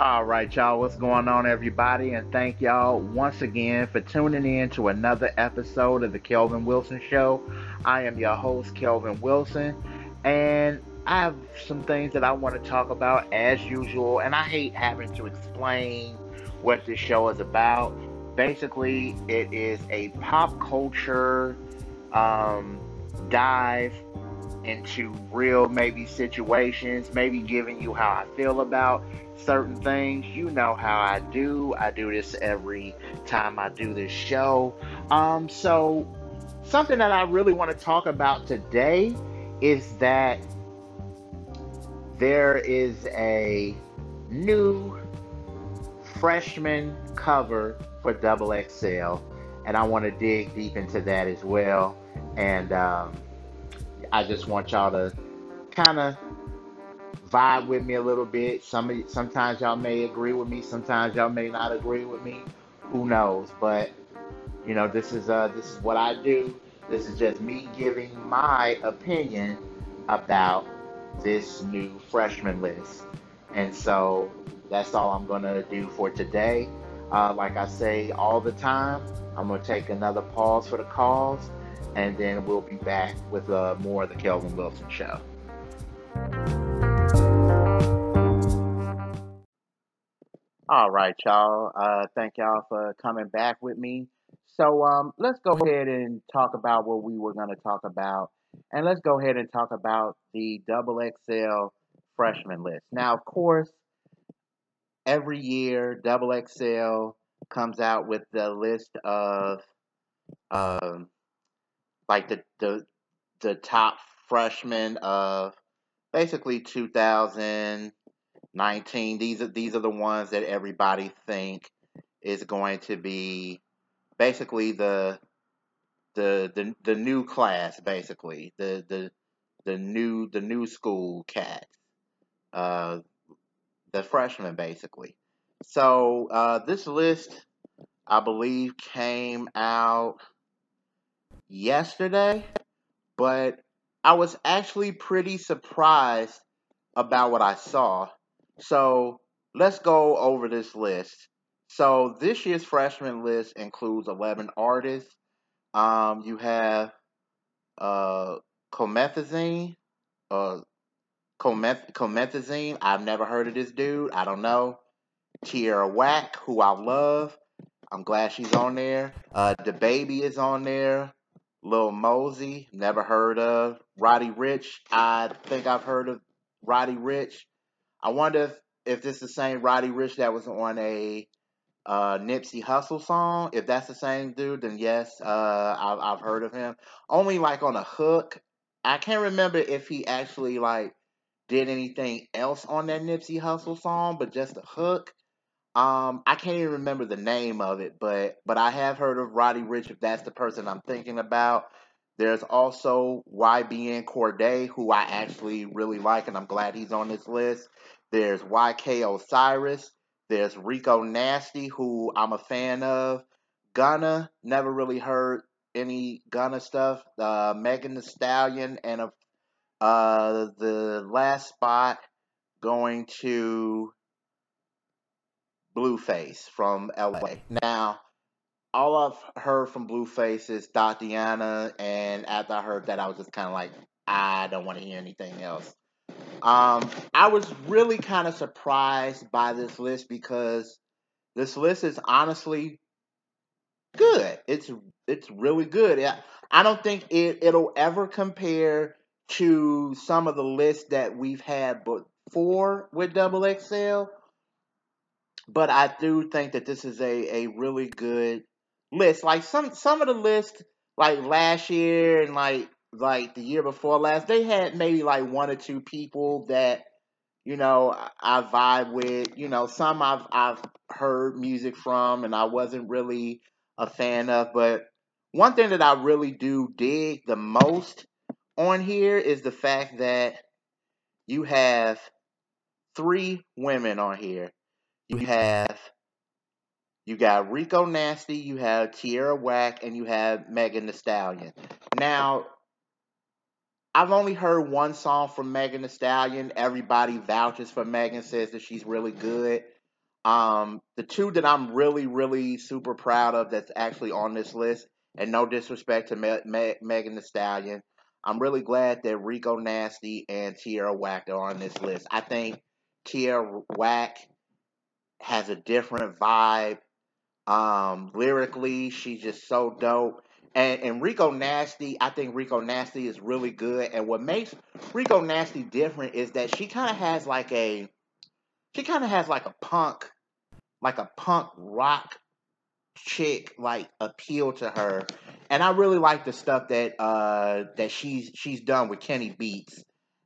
All right, y'all, what's going on, everybody? And thank y'all once again for tuning in to another episode of The Kelvin Wilson Show. I am your host, Kelvin Wilson, and I have some things that I want to talk about as usual. And I hate having to explain what this show is about. Basically, it is a pop culture um, dive into real maybe situations, maybe giving you how I feel about certain things. You know how I do. I do this every time I do this show. Um, so something that I really want to talk about today is that there is a new freshman cover for Double XL, and I want to dig deep into that as well. And um, I just want y'all to kind of vibe with me a little bit. Some sometimes y'all may agree with me, sometimes y'all may not agree with me. Who knows? But you know, this is uh this is what I do. This is just me giving my opinion about this new freshman list. And so that's all I'm going to do for today. Uh, like I say all the time, I'm going to take another pause for the calls, and then we'll be back with uh, more of the Kelvin Wilson Show. All right, y'all. Uh, thank y'all for coming back with me. So um, let's go ahead and talk about what we were going to talk about. And let's go ahead and talk about the double XL freshman list. Now, of course, every year, double XL comes out with the list of um, like the, the the top freshmen of basically 2000 19. These are these are the ones that everybody think is going to be basically the the the, the new class, basically the the the new the new school cats, uh, the freshmen, basically. So uh, this list, I believe, came out yesterday, but I was actually pretty surprised about what I saw so let's go over this list. So this year's freshman list includes 11 artists. Um, you have uh, Comethazine, uh, Cometh- Comethazine. I've never heard of this dude. I don't know. Tierra Whack, who I love. I'm glad she's on there. Uh, baby is on there. Lil Mosey, never heard of. Roddy Ricch, I think I've heard of Roddy Ricch. I wonder if, if this is the same Roddy Ricch that was on a uh, Nipsey Hussle song. If that's the same dude, then yes, uh, I've, I've heard of him. Only like on a hook. I can't remember if he actually like did anything else on that Nipsey Hussle song, but just a hook. Um, I can't even remember the name of it, but but I have heard of Roddy Ricch If that's the person I'm thinking about, there's also YBN Cordae, who I actually really like, and I'm glad he's on this list. There's YK Osiris. There's Rico Nasty, who I'm a fan of. Gunna, never really heard any Gunna stuff. Uh, Megan Thee Stallion, and uh, the last spot going to Blueface from LA. Now, all I've heard from Blueface is Thotiana, and after I heard that, I was just kind of like, I don't want to hear anything else. Um, I was really kind of surprised by this list because this list is honestly good. It's it's really good. I don't think it it'll ever compare to some of the lists that we've had before with Double XL. But I do think that this is a, a really good list. Like some some of the lists like last year and like like the year before last, they had maybe like one or two people that you know I vibe with. You know, some I've I've heard music from and I wasn't really a fan of, but one thing that I really do dig the most on here is the fact that you have three women on here. You have you got Rico Nasty, you have Tierra Whack, and you have Megan Thee Stallion. Now, I've only heard one song from Megan Thee Stallion. Everybody vouches for Megan, says that she's really good. Um, the two that I'm really, really super proud of that's actually on this list, and no disrespect to Me- Me- Megan Thee Stallion, I'm really glad that Rico Nasty and Tierra Whack are on this list. I think Tierra Whack has a different vibe. Um, lyrically, she's just so dope. And, and Rico Nasty, I think Rico Nasty is really good. And what makes Rico Nasty different is that she kind of has like a, she kind of has like a punk, like a punk rock chick like appeal to her. And I really like the stuff that uh that she's she's done with Kenny Beats.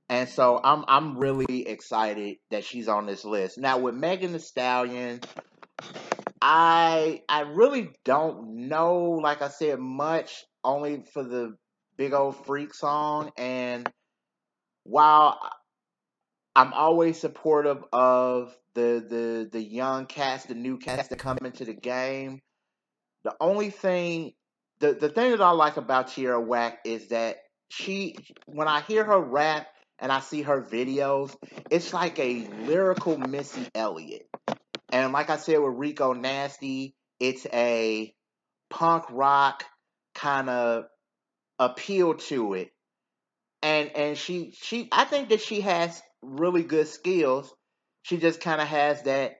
And so I'm I'm really excited that she's on this list. Now with Megan Thee Stallion, I I really don't know, like I said, much only for the big old freak song. And while I'm always supportive of the the the young cast, the new cast that come into the game, the only thing the, the thing that I like about Tierra Whack is that she when I hear her rap and I see her videos, it's like a lyrical Missy Elliott. And like I said with Rico Nasty, it's a punk rock kind of appeal to it. And and she she I think that she has really good skills. She just kind of has that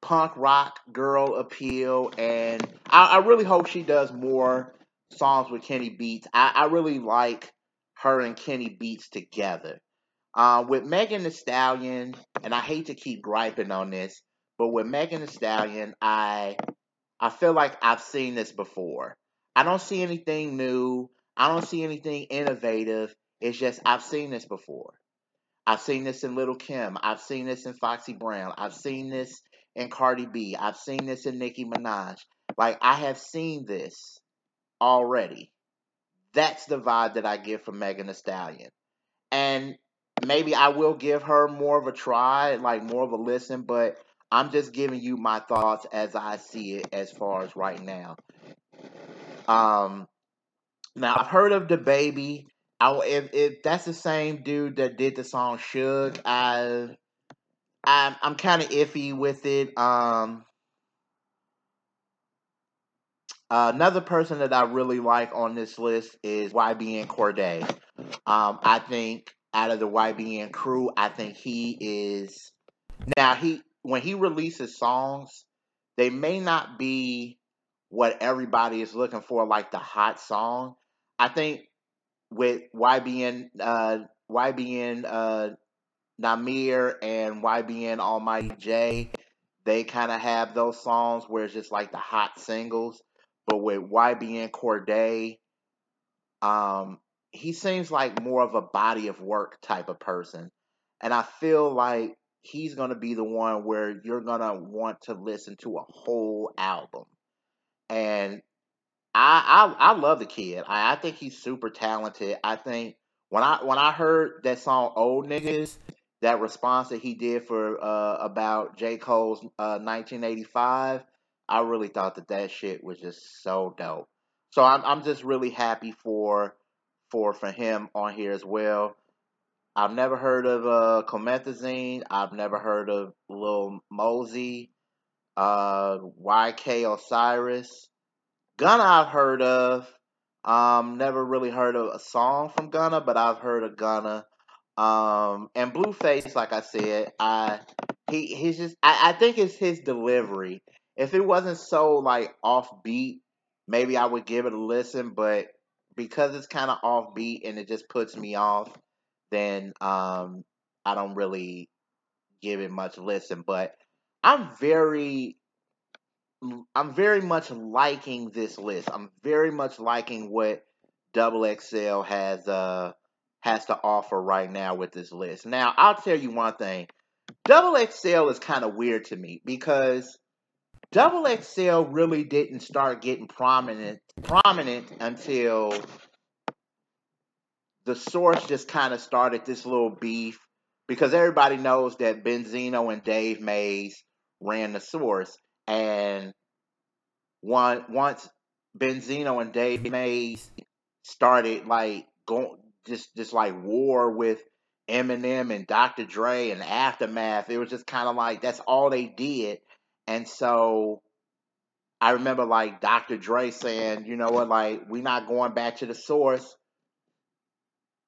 punk rock girl appeal, and I, I, really hope she does more songs with Kenny Beats. I, I really like her and Kenny Beats together. Uh, with Megan Thee Stallion, and I hate to keep griping on this, but with Megan Thee Stallion, I I feel like I've seen this before. I don't see anything new. I don't see anything innovative. It's just I've seen this before. I've seen this in Little Kim. I've seen this in Foxy Brown. I've seen this in Cardi B. I've seen this in Nicki Minaj. Like I have seen this already. That's the vibe that I get from Megan Thee Stallion. And maybe I will give her more of a try, like more of a listen, but I'm just giving you my thoughts as I see it as far as right now. Um now I've heard of DaBaby. I, if, if that's the same dude that did the song Suge, I I'm I'm kind of iffy with it. Um, another person that I really like on this list is YBN Cordae. Um, I think out of the YBN crew, I think he is now he when he releases songs, they may not be what everybody is looking for, like the hot song. I think with YBN uh, YBN uh, Nahmir and YBN Almighty Jay, they kind of have those songs where it's just like the hot singles. But with YBN Cordae, um, he seems like more of a body of work type of person. And I feel like he's going to be the one where you're going to want to listen to a whole album. And I I, I love the kid. I, I think he's super talented. I think when I when I heard that song Old Niggas, that response that he did for uh, about J Cole's uh, 1985, I really thought that that shit was just so dope. So I'm I'm just really happy for for for him on here as well. I've never heard of uh, Comethazine. I've never heard of Lil Mosey, uh, YK Osiris. Gunna I've heard of. Um, never really heard of a song from Gunna, but I've heard of Gunna. Um, and Blueface, like I said, I he he's just I, I think it's his delivery. If it wasn't so like offbeat, maybe I would give it a listen. But because it's kind of offbeat and it just puts me off, then um, I don't really give it much listen. But I'm very I'm very much liking this list. I'm very much liking what Double XL has uh has to offer right now with this list. Now, I'll tell you one thing. Double XL is kind of weird to me because Double XL really didn't start getting prominent prominent until the source just kind of started this little beef because everybody knows that Benzino and Dave Mays ran the source and one once Benzino and Dave Mays started like going just just like war with Eminem and Dr. Dre and Aftermath. It was just kind of like that's all they did. And so I remember like Dr. Dre saying, you know what, like we're not going back to the source.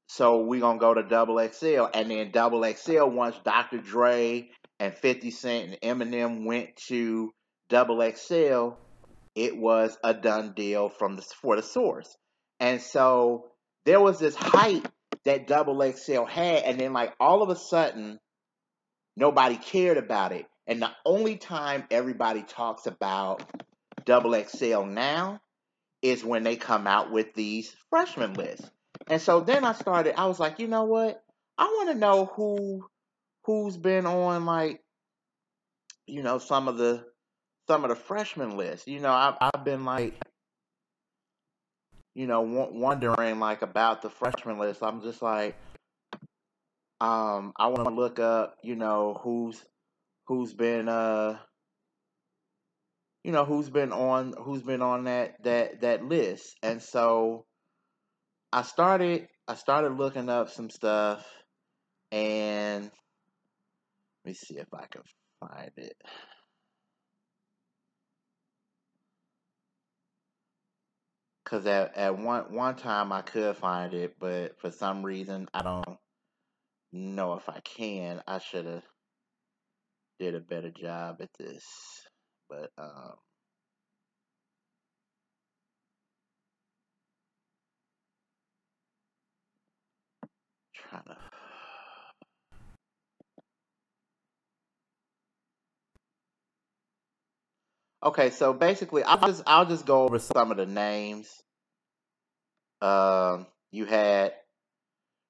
So we're gonna go to double XL. And then double XL once Dr. Dre and 50 Cent and Eminem went to double XL, it was a done deal from the for the source. And so there was this hype that double XL had, and then like all of a sudden, nobody cared about it. And the only time everybody talks about double XL now is when they come out with these freshman lists. And so then I started, I was like, you know what? I want to know who who's been on like, you know, some of the some of the freshman list. You know, I've I've been like, you know, wondering like about the freshman list. I'm just like, um, I want to look up, you know, who's who's been uh you know who's been on who's been on that that that list and so i started i started looking up some stuff and let me see if i can find it because at, at one one time i could find it but for some reason i don't know if i can i should have did a better job at this. But um, Okay, so basically, I'll just I'll just go over some of the names. Um, you had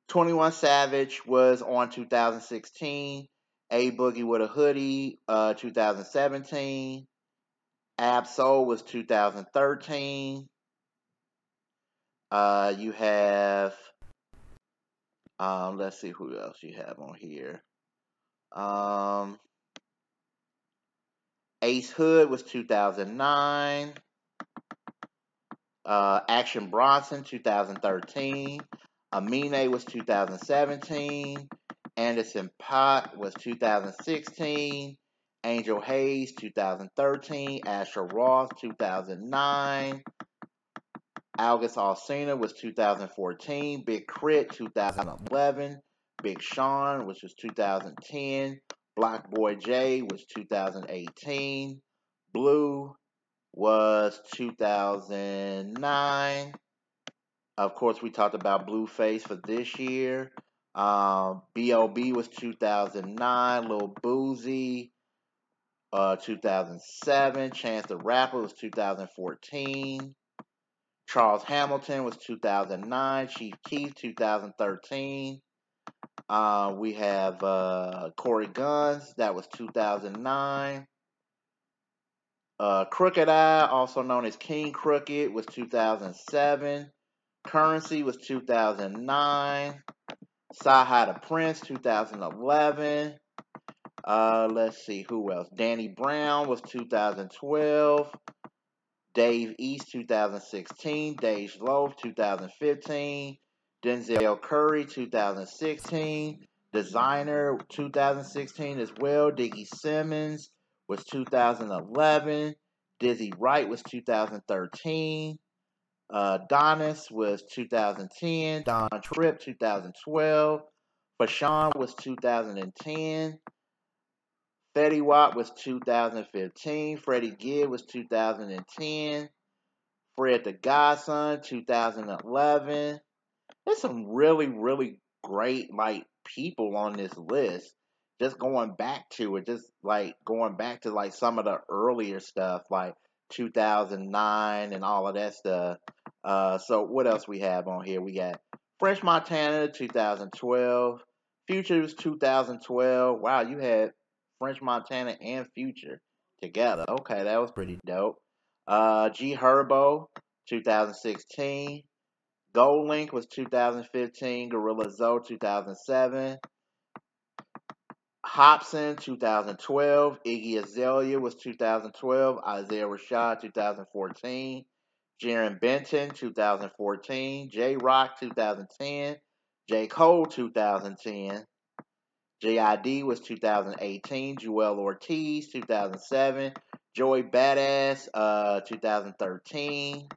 21 Savage was on 2016. A Boogie with a Hoodie, uh, 2017. Ab-Soul was 2013. Uh, you have, um, let's see who else you have on here. Um, Ace Hood was 2009. Uh, Action Bronson, 2013. Amine was 2017. Anderson .Paak was 2016. Angel Haze 2013. Asher Roth 2009. August Alsina was 2014. Big K.R.I.T. 2011. Big Sean, which was 2010. Black Boy J was 2018. Blu was 2009. Of course, we talked about Blueface for this year. Um, B.O.B. was 2009. Lil Boosie, uh, 2007. Chance the Rapper was 2014. Charles Hamilton was 2009. Chief Keef, 2013. Uh, we have uh, Cory Gunz, that was 2009. Uh, Crooked I, also known as King Crooked, was 2007. Currency was 2009. CyHi the Prynce, 2011. Uh, let's see who else. Danny Brown was 2012. Dave East, 2016. Dej Loaf, 2015. Denzel Curry, 2016. Desiigner 2016 as well. Diggy Simmons was 2011. Dizzy Wright was 2013. Uh, Donnis was 2010. Don Trip 2012. Fashawn was 2010. Fetty Wap was 2015. Freddie Gibb was 2010. Fred the Godson 2011. There's some really, really great like people on this list. Just going back to it, just like going back to like some of the earlier stuff, like 2009 and all of that stuff. Uh, so what else we have on here? We got French Montana 2012, Futures 2012. Wow, you had French Montana and Future together. Okay, that was pretty dope. Uh, G Herbo 2016. GoldLink was 2015. Gorilla Zoe 2007. Hopsin 2012. Iggy Azalea was 2012. Isaiah Rashad 2014. Jarren Benton 2014. Jay Rock, 2010. J. Cole 2010. JID was 2018. Joell Ortiz 2007. Joey Badass uh 2013.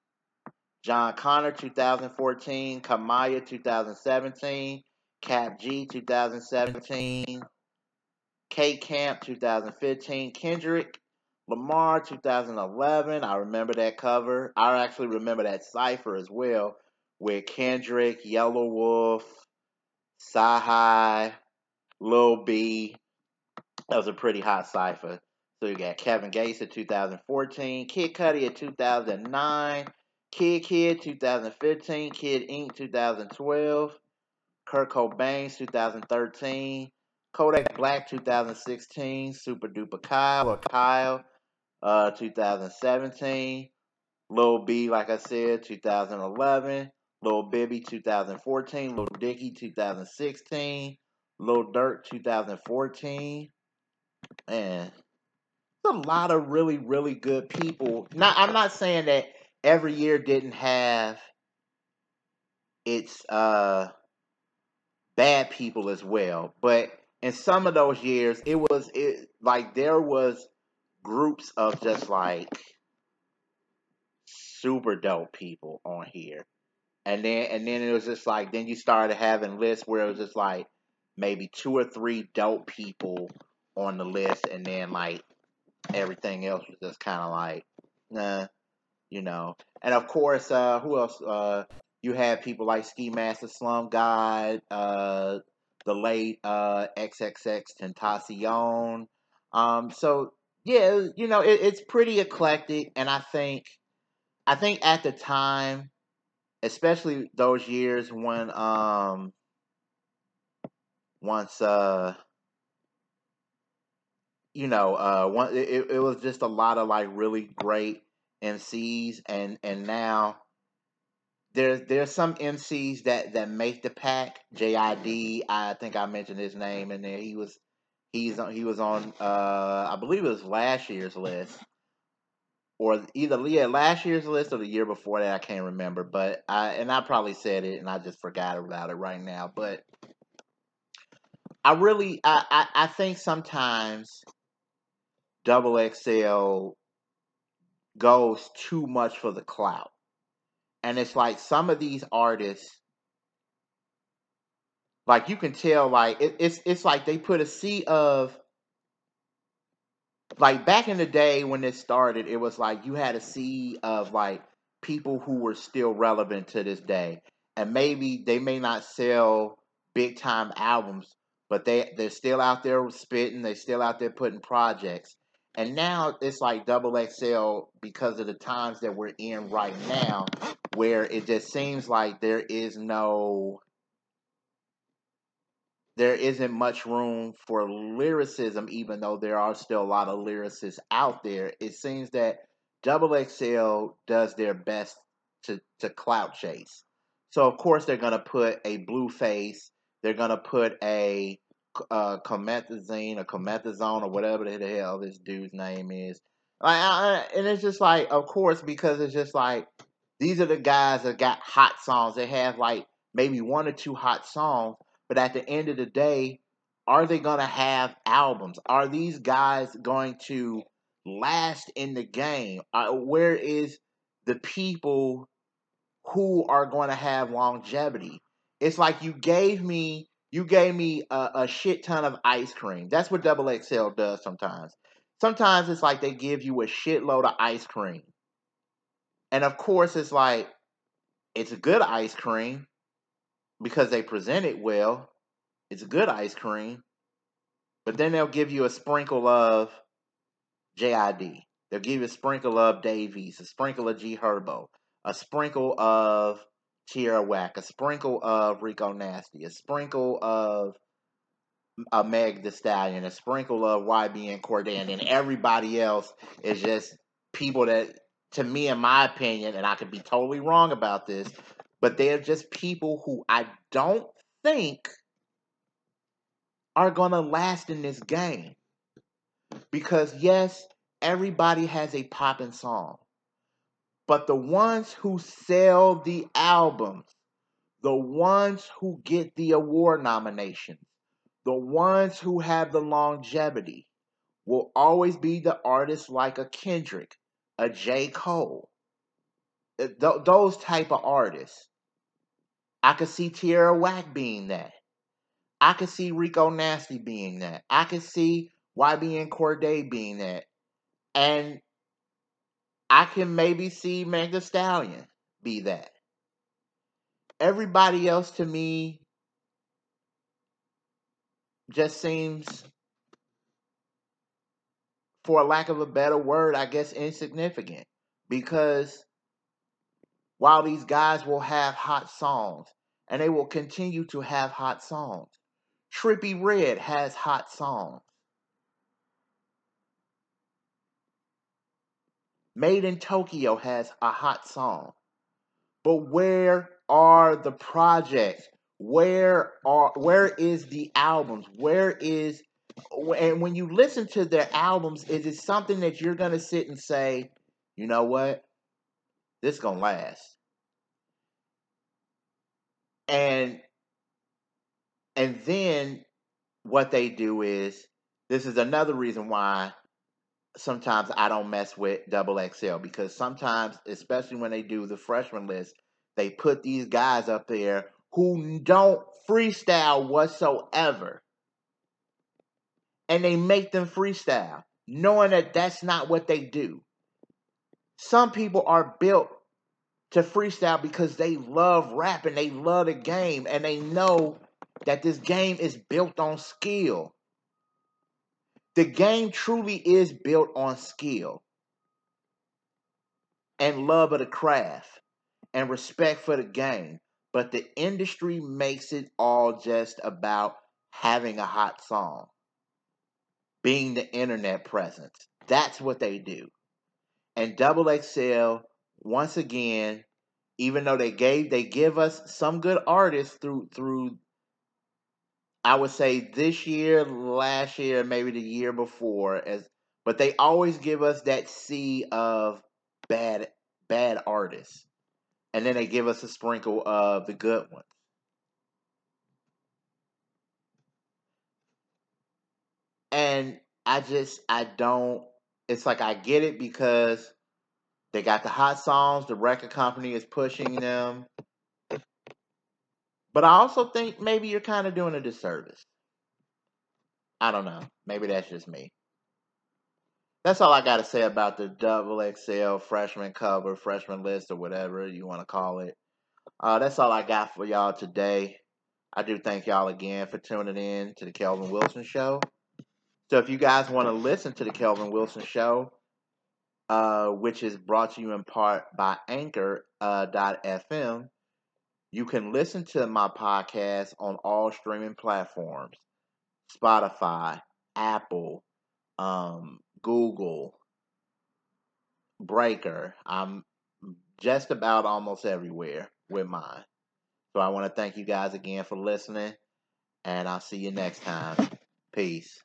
Jon Connor 2014. Kamaiyah 2017. Kap G 2017. K Camp 2015. Kendrick Lamar 2011. I remember that cover. I actually remember that cipher as well with Kendrick, Yellow Wolf, CyHi, Lil B. That was a pretty hot cipher. So you got Kevin Gates at 2014, Kid Cudi at 2009, Kidd Kidd 2015, Kid Ink 2012, Kirko Bangz 2013, Kodak Black 2016, Super Duper Kyle or Kyle uh 2017, Lil B like I said 2011, Lil Bibby 2014, Lil Dicky 2016, Lil Durk 2014, and a lot of really really good people. Now I'm not saying that every year didn't have its uh bad people as well, but in some of those years it was it like there was groups of just like super dope people on here and then and then it was just like then you started having lists where it was just like maybe two or three dope people on the list, and then like everything else was just kind of like, nah, you know. And of course, uh, who else? Uh, you had people like Ski Mask the Slump God, uh, the late uh, XXX Tentacion. Um, so yeah, you know, it, it's pretty eclectic, and I think, I think at the time especially those years when um once uh you know uh one it, it was just a lot of like really great MCs and and now there's there's some MCs that that make the pack. JID, I think I mentioned his name in there. He was he's on he was on uh I believe it was last year's list or either yeah last year's list or the year before that I can't remember but I and I probably said it and I just forgot about it right now but I really I I, I think sometimes double XL goes too much for the clout and it's like some of these artists like you can tell like it, it's it's like they put a sea of like back in the day when it started, it was like you had a sea of like people who were still relevant to this day. And maybe they may not sell big time albums, but they they're still out there spitting, they're still out there putting projects. And now it's like double XL because of the times that we're in right now, where it just seems like there is no there isn't much room for lyricism, even though there are still a lot of lyricists out there. It seems that Double XL does their best to, to clout chase. So, of course, they're going to put a Blueface, they're to put a uh, Comethazine or Comethazone or whatever the hell this dude's name is. Like, I, and it's just like, of course, because it's just like these are the guys that got hot songs. They have like maybe one or two hot songs, but at the end of the day, are they to have albums? Are these guys going to last in the game? Uh, where is the people who are going to have longevity? It's like you gave me you gave me a, a shit ton of ice cream. That's what Double XL does sometimes. Sometimes it's like they give you a shitload of ice cream. And of course, it's like, it's a good ice cream, because they present it well. It's good ice cream. But then they'll give you a sprinkle of JID. They'll give you a sprinkle of Davies, a sprinkle of G Herbo, a sprinkle of Tierra Whack, a sprinkle of Rico Nasty, a sprinkle of a uh, Meg the Stallion, a sprinkle of YBN Cordae, and everybody else is just people that, to me, in my opinion, and I could be totally wrong about this, but they're just people who I don't think are going to last in this game. Because, yes, everybody has a popping song. But the ones who sell the albums, the ones who get the award nominations, the ones who have the longevity will always be the artists like a Kendrick, a J. Cole, uh, th- those type of artists. I could see Tierra Whack being that. I could see Rico Nasty being that. I could see YBN Cordae being that. And I can maybe see Mega Stallion be that. Everybody else to me just seems, for lack of a better word, I guess insignificant. Because while these guys will have hot songs, and they will continue to have hot songs, Trippie Redd has hot songs. Made in Tokyo has a hot song. But where are the projects? Where are where is the albums? Where is and when you listen to their albums, is it something that you're gonna sit and say, you know what? This gonna last. And and then what they do is this is another reason why sometimes I don't mess with double XL because sometimes, especially when they do the freshman list, they put these guys up there who don't freestyle whatsoever. And they make them freestyle, knowing that that's not what they do. Some people are built to freestyle because they love rap and they love the game and they know that this game is built on skill. The game truly is built on skill and love of the craft and respect for the game. But the industry makes it all just about having a hot song, being the internet presence. That's what they do. And Double XL, once again, even though they gave they give us some good artists through through I would say this year, last year, maybe the year before, as but they always give us that sea of bad bad artists, and then they give us a sprinkle of the good ones. And I just I don't. It's like I get it because they got the hot songs. The record company is pushing them. But I also think maybe you're kind of doing a disservice. I don't know. Maybe that's just me. That's all I got to say about the double XL freshman cover, freshman list, or whatever you want to call it. Uh, that's all I got for y'all today. I do thank y'all again for tuning in to the Kelvin Wilson Show. So if you guys want to listen to the Kelvin Wilson Show, uh, which is brought to you in part by Anchor.fm, uh, you can listen to my podcast on all streaming platforms Spotify, Apple, um, Google, Breaker. I'm just about almost everywhere with mine. So I want to thank you guys again for listening, and I'll see you next time. Peace.